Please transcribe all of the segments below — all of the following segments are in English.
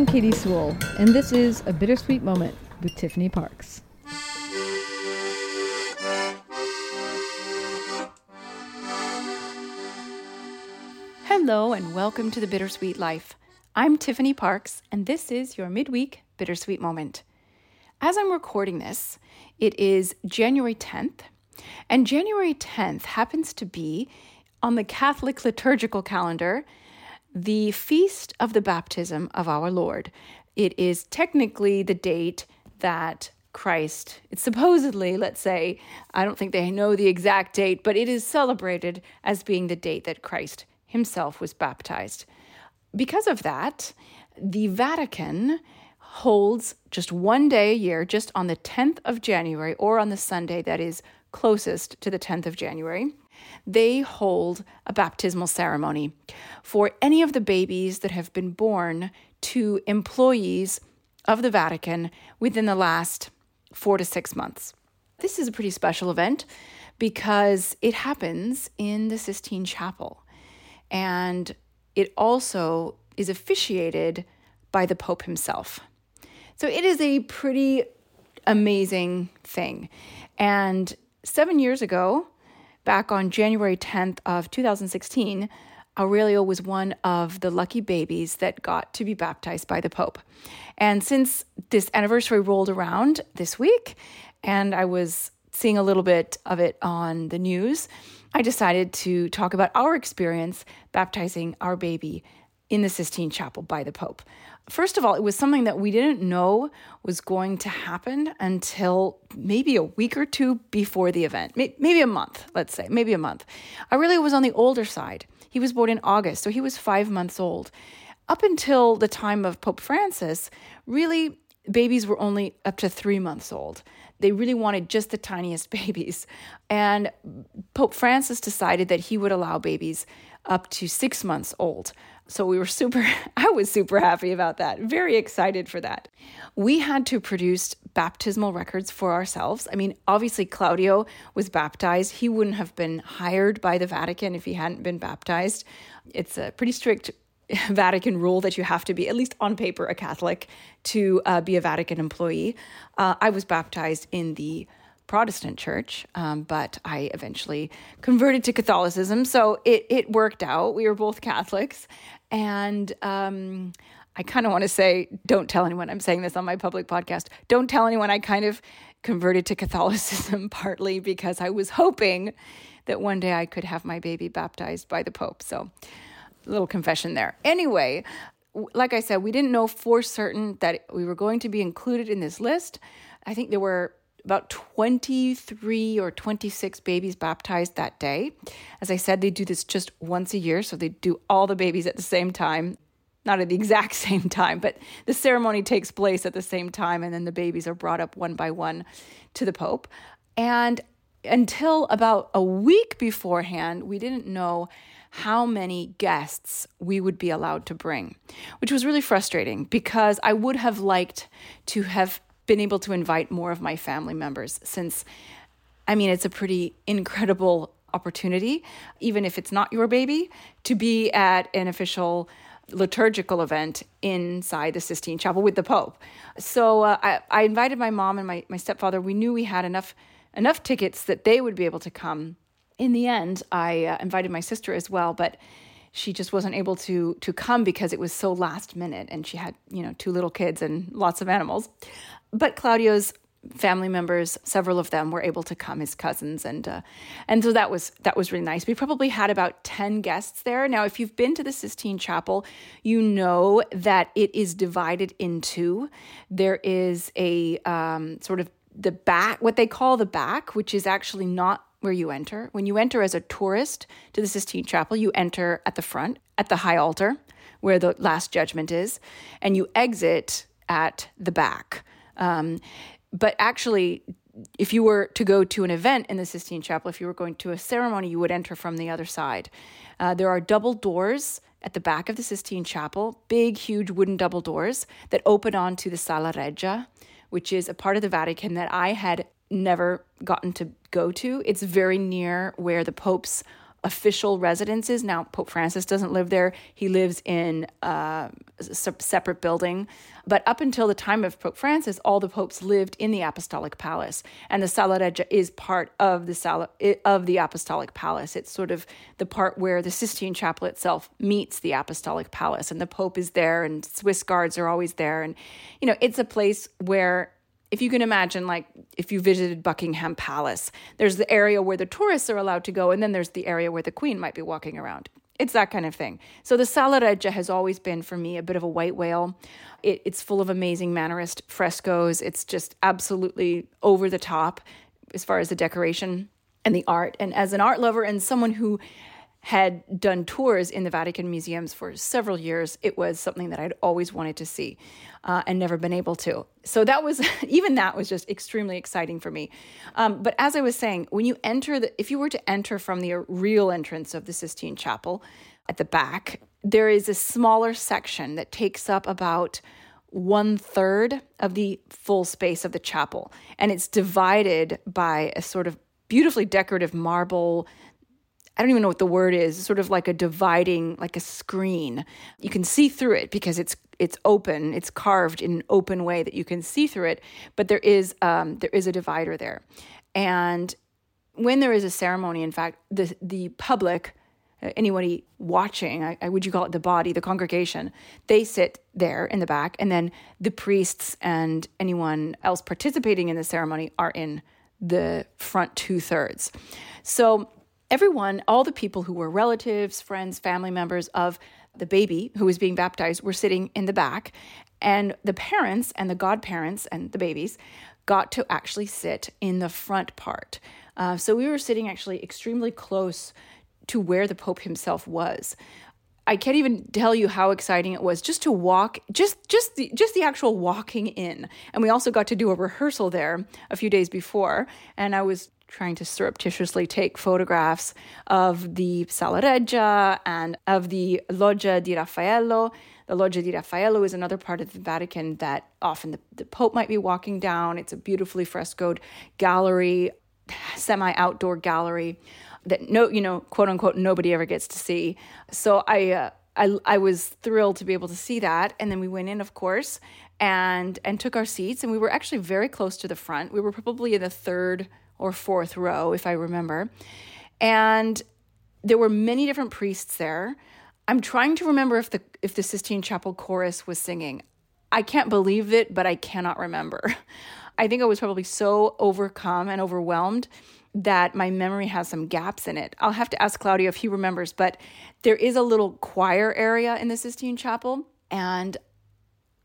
I'm Katy Sewall, and this is A Bittersweet Moment with Tiffany Parks. Hello, and welcome to The Bittersweet Life. I'm Tiffany Parks, and this is your midweek Bittersweet Moment. As I'm recording this, it is January 10th, and January 10th happens to be on the Catholic liturgical calendar the feast of the baptism of our Lord. It is technically the date that Christ, it's supposedly, let's say, I don't think they know the exact date, but it is celebrated as being the date that Christ himself was baptized. Because of that, the Vatican holds just one day a year, just on the 10th of January or on the Sunday that is closest to the 10th of January, they hold a baptismal ceremony for any of the babies that have been born to employees of the Vatican within the last four to six months. This is a pretty special event because it happens in the Sistine Chapel. And it also is officiated by the Pope himself. So it is a pretty amazing thing. And seven years ago, back on January 10th of 2016, Aurelio was one of the lucky babies that got to be baptized by the Pope. And since this anniversary rolled around this week, and I was seeing a little bit of it on the news, I decided to talk about our experience baptizing our baby in the Sistine Chapel by the Pope. First of all, it was something that we didn't know was going to happen until maybe a week or two before the event, maybe a month, let's say, maybe a month. Aurelio was on the older side. He was born in August, so he was five months old. Up until the time of Pope Francis, really, babies were only up to three months old. They really wanted just the tiniest babies. And Pope Francis decided that he would allow babies up to six months old. So we were super, I was super happy about that, very excited for that. We had to produce baptismal records for ourselves. I mean, obviously, Claudio was baptized. He wouldn't have been hired by the Vatican if he hadn't been baptized. It's a pretty strict Vatican rule that you have to be, at least on paper, a Catholic to uh, be a Vatican employee. Uh, I was baptized in the Protestant church, um, but I eventually converted to Catholicism. So it, it worked out. We were both Catholics. And um, I kind of want to say, don't tell anyone. I'm saying this on my public podcast. Don't tell anyone I kind of converted to Catholicism partly because I was hoping that one day I could have my baby baptized by the Pope. So, a little confession there. Anyway, like I said, we didn't know for certain that we were going to be included in this list. I think there were about 23 or 26 babies baptized that day. As I said, they do this just once a year, so they do all the babies at the same time. Not at the exact same time, but the ceremony takes place at the same time, and then the babies are brought up one by one to the Pope. And until about a week beforehand, we didn't know how many guests we would be allowed to bring, which was really frustrating because I would have liked to have been able to invite more of my family members since, I mean, it's a pretty incredible opportunity, even if it's not your baby, to be at an official liturgical event inside the Sistine Chapel with the Pope. So uh, I, I invited my mom and my, my stepfather. We knew we had enough enough tickets that they would be able to come. In the end, I uh, invited my sister as well, but she just wasn't able to to come because it was so last minute and she had you know two little kids and lots of animals but Claudio's family members, several of them were able to come, his cousins, and uh, and so that was that was really nice. We probably had about ten guests there. Now, if you've been to the Sistine Chapel, you know that it is divided into. There is a um, sort of the back, what they call the back, which is actually not where you enter. When you enter as a tourist to the Sistine Chapel, you enter at the front, at the high altar, where the Last Judgment is, and you exit at the back. Um, but actually, if you were to go to an event in the Sistine Chapel, if you were going to a ceremony, you would enter from the other side. Uh, there are double doors at the back of the Sistine Chapel, big, huge wooden double doors that open onto the Sala Regia, which is a part of the Vatican that I had never gotten to go to. It's very near where the popes official residence is. Now, Pope Francis doesn't live there, he lives in a separate building. But up until the time of Pope Francis, all the popes lived in the Apostolic Palace, and the Sala Regia is part of the Sala of the Apostolic Palace. It's sort of the part where the Sistine Chapel itself meets the Apostolic Palace, and the Pope is there, and Swiss guards are always there, and you know it's a place where if you can imagine, like if you visited Buckingham Palace, there's the area where the tourists are allowed to go, and then there's the area where the Queen might be walking around. It's that kind of thing. So the Sala Regia has always been for me a bit of a white whale. It, it's full of amazing Mannerist frescoes. It's just absolutely over the top as far as the decoration and the art. And as an art lover and someone who had done tours in the Vatican museums for several years, it was something that I'd always wanted to see uh, and never been able to. So that was, even that was just extremely exciting for me. Um, but as I was saying, when you enter the, if you were to enter from the real entrance of the Sistine Chapel at the back, there is a smaller section that takes up about one third of the full space of the chapel. And it's divided by a sort of beautifully decorative marble I don't even know what the word is, sort of like a dividing, like a screen. You can see through it because it's it's open, it's carved in an open way that you can see through it. But there is um, there is a divider there, and when there is a ceremony, in fact, the the public, uh, anybody watching, I, I, would you call it the body, the congregation, they sit there in the back, and then the priests and anyone else participating in the ceremony are in the front two thirds. So everyone, all the people who were relatives, friends, family members of the baby who was being baptized were sitting in the back. And the parents and the godparents and the babies got to actually sit in the front part. Uh, so we were sitting actually extremely close to where the Pope himself was. I can't even tell you how exciting it was just to walk, just just the just the actual walking in. And we also got to do a rehearsal there a few days before, and I was trying to surreptitiously take photographs of the Sala Regia and of the Loggia di Raffaello. The Loggia di Raffaello is another part of the Vatican that often the, the Pope might be walking down. It's a beautifully frescoed gallery, semi outdoor gallery that no, you know, quote unquote, nobody ever gets to see. So I, uh, I, I was thrilled to be able to see that. And then we went in, of course, and and took our seats. And we were actually very close to the front. We were probably in the third or fourth row, if I remember. And there were many different priests there. I'm trying to remember if the if the Sistine Chapel chorus was singing. I can't believe it, but I cannot remember. I think I was probably so overcome and overwhelmed that my memory has some gaps in it. I'll have to ask Claudio if he remembers, but there is a little choir area in the Sistine Chapel and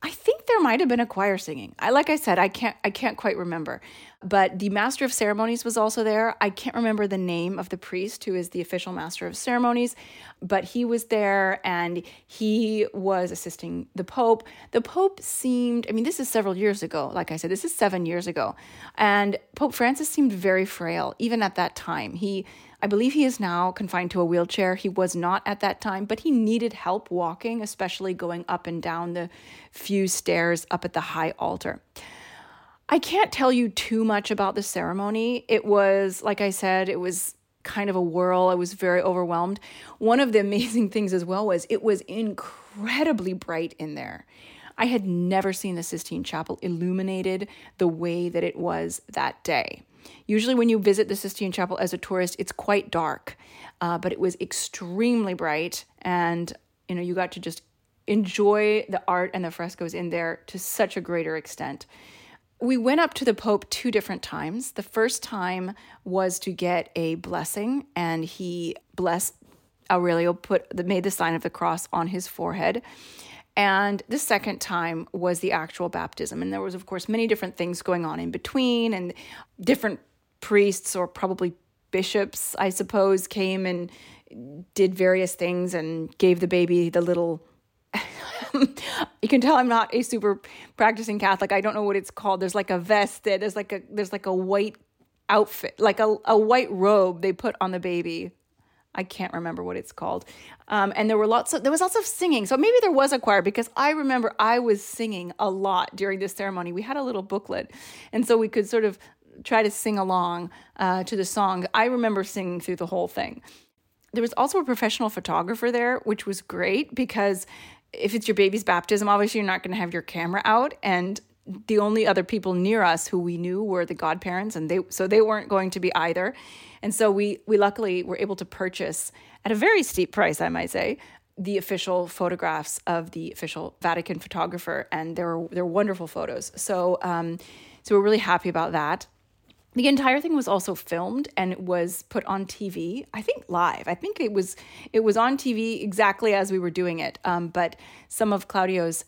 I think there might have been a choir singing. I like I said, I can't I can't quite remember. But the master of ceremonies was also there. I can't remember the name of the priest who is the official master of ceremonies, but he was there and he was assisting the pope. The pope seemed, I mean, this is several years ago. Like I said, this is 7 years ago. And Pope Francis seemed very frail even at that time. He I believe he is now confined to a wheelchair. He was not at that time, but he needed help walking, especially going up and down the few stairs up at the high altar. I can't tell you too much about the ceremony. It was, like I said, it was kind of a whirl. I was very overwhelmed. One of the amazing things as well was it was incredibly bright in there. I had never seen the Sistine Chapel illuminated the way that it was that day. Usually, when you visit the Sistine Chapel as a tourist, it's quite dark, uh, but it was extremely bright, and you know you got to just enjoy the art and the frescoes in there to such a greater extent. We went up to the Pope two different times. The first time was to get a blessing, and he blessed Aurelio, put made the sign of the cross on his forehead. And the second time was the actual baptism. And there was, of course, many different things going on in between, and different priests or probably bishops, I suppose, came and did various things and gave the baby the little. you can tell I'm not a super practicing Catholic. I don't know what it's called. There's like a vest there's like a there's like a white outfit, like a, a white robe they put on the baby I can't remember what it's called. Um, and there were lots of there was lots of singing. So maybe there was a choir because I remember I was singing a lot during this ceremony. We had a little booklet, and so we could sort of try to sing along uh, to the song. I remember singing through the whole thing. There was also a professional photographer there, which was great because if it's your baby's baptism, obviously you're not going to have your camera out. And the only other people near us who we knew were the godparents, and they so they weren't going to be either. And so we we luckily were able to purchase at a very steep price, I might say, the official photographs of the official Vatican photographer, and they're they're wonderful photos. So um, so we're really happy about that. The entire thing was also filmed and it was put on TV. I think live. I think it was it was on TV exactly as we were doing it. Um, but some of Claudio's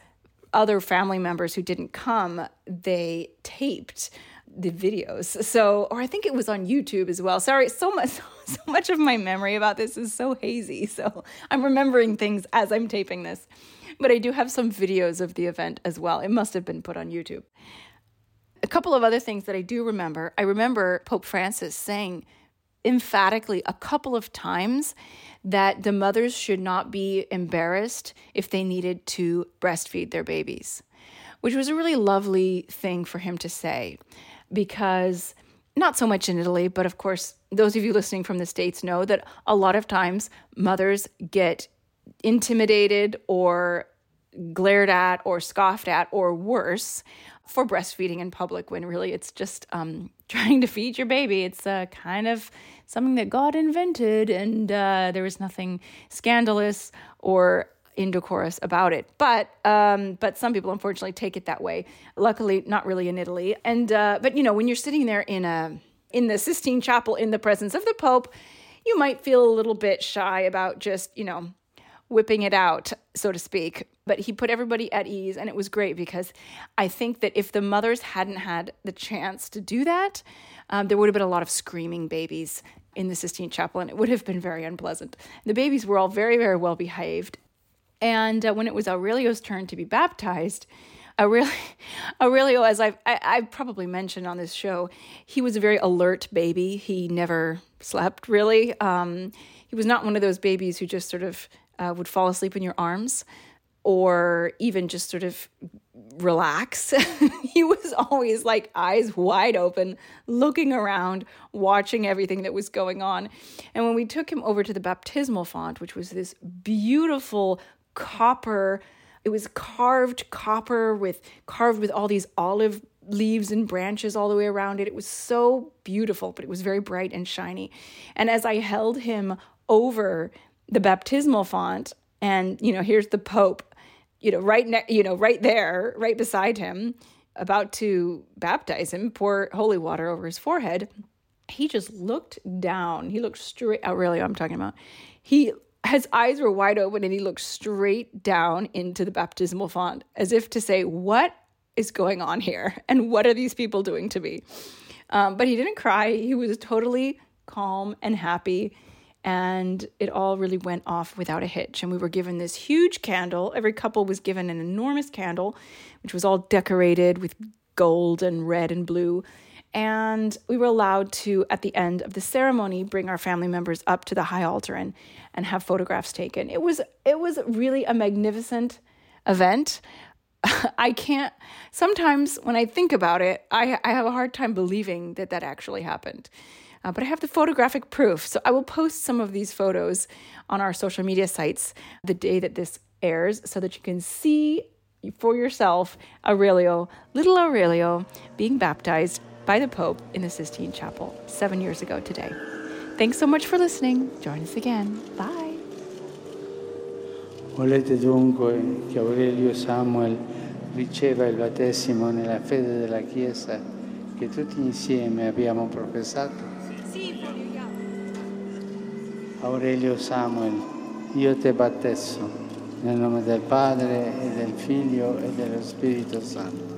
other family members who didn't come, they taped the videos. So, or I think it was on YouTube as well. Sorry, so much so much of my memory about this is so hazy. So, I'm remembering things as I'm taping this. But I do have some videos of the event as well. It must have been put on YouTube. A couple of other things that I do remember. I remember Pope Francis saying emphatically a couple of times that the mothers should not be embarrassed if they needed to breastfeed their babies, which was a really lovely thing for him to say because not so much in Italy, but of course, those of you listening from the States know that a lot of times mothers get intimidated or glared at or scoffed at or worse for breastfeeding in public when really it's just um, trying to feed your baby. It's uh, kind of something that God invented, and uh, there was nothing scandalous or indecorous about it. But um, but some people unfortunately take it that way. Luckily, not really in Italy. And uh, but you know when you're sitting there in a in the Sistine Chapel in the presence of the Pope, you might feel a little bit shy about just you know whipping it out, so to speak. But he put everybody at ease, and it was great because I think that if the mothers hadn't had the chance to do that, um, there would have been a lot of screaming babies in the Sistine Chapel, and it would have been very unpleasant. The babies were all very, very well behaved, and uh, when it was Aurelio's turn to be baptized, Aurelio, Aurelio as I've, I, I've probably mentioned on this show, he was a very alert baby. He never slept really. Um, he was not one of those babies who just sort of uh, would fall asleep in your arms or even just sort of relax. he was always like eyes wide open, looking around, watching everything that was going on. And when we took him over to the baptismal font, which was this beautiful copper. It was carved copper with carved with all these olive leaves and branches all the way around it. It was so beautiful, but it was very bright and shiny. And as I held him over the baptismal font, and you know, here's the Pope, you know, right ne- you know, right there, right beside him, about to baptize him, pour holy water over his forehead. He just looked down. He looked straight. out. Aurelio, I'm talking about. He his eyes were wide open and he looked straight down into the baptismal font as if to say, What is going on here? And what are these people doing to me? Um, but he didn't cry. He was totally calm and happy. And it all really went off without a hitch. And we were given this huge candle. Every couple was given an enormous candle, which was all decorated with gold and red and blue. And we were allowed to, at the end of the ceremony, bring our family members up to the high altar and, and have photographs taken. It was it was really a magnificent event. I can't sometimes when I think about it, I, I have a hard time believing that that actually happened. Uh, but I have the photographic proof. So I will post some of these photos on our social media sites the day that this airs so that you can see for yourself Aurelio, little Aurelio, being baptized by the Pope in the Sistine Chapel seven years ago today. Thanks so much for listening. Join us again. Bye. Volete dunque che Aurelio Samuel riceva il battesimo nella fede della Chiesa che tutti insieme abbiamo professato? Aurelio Samuel, io te battesso nel nome del Padre e del Figlio e dello Spirito Santo.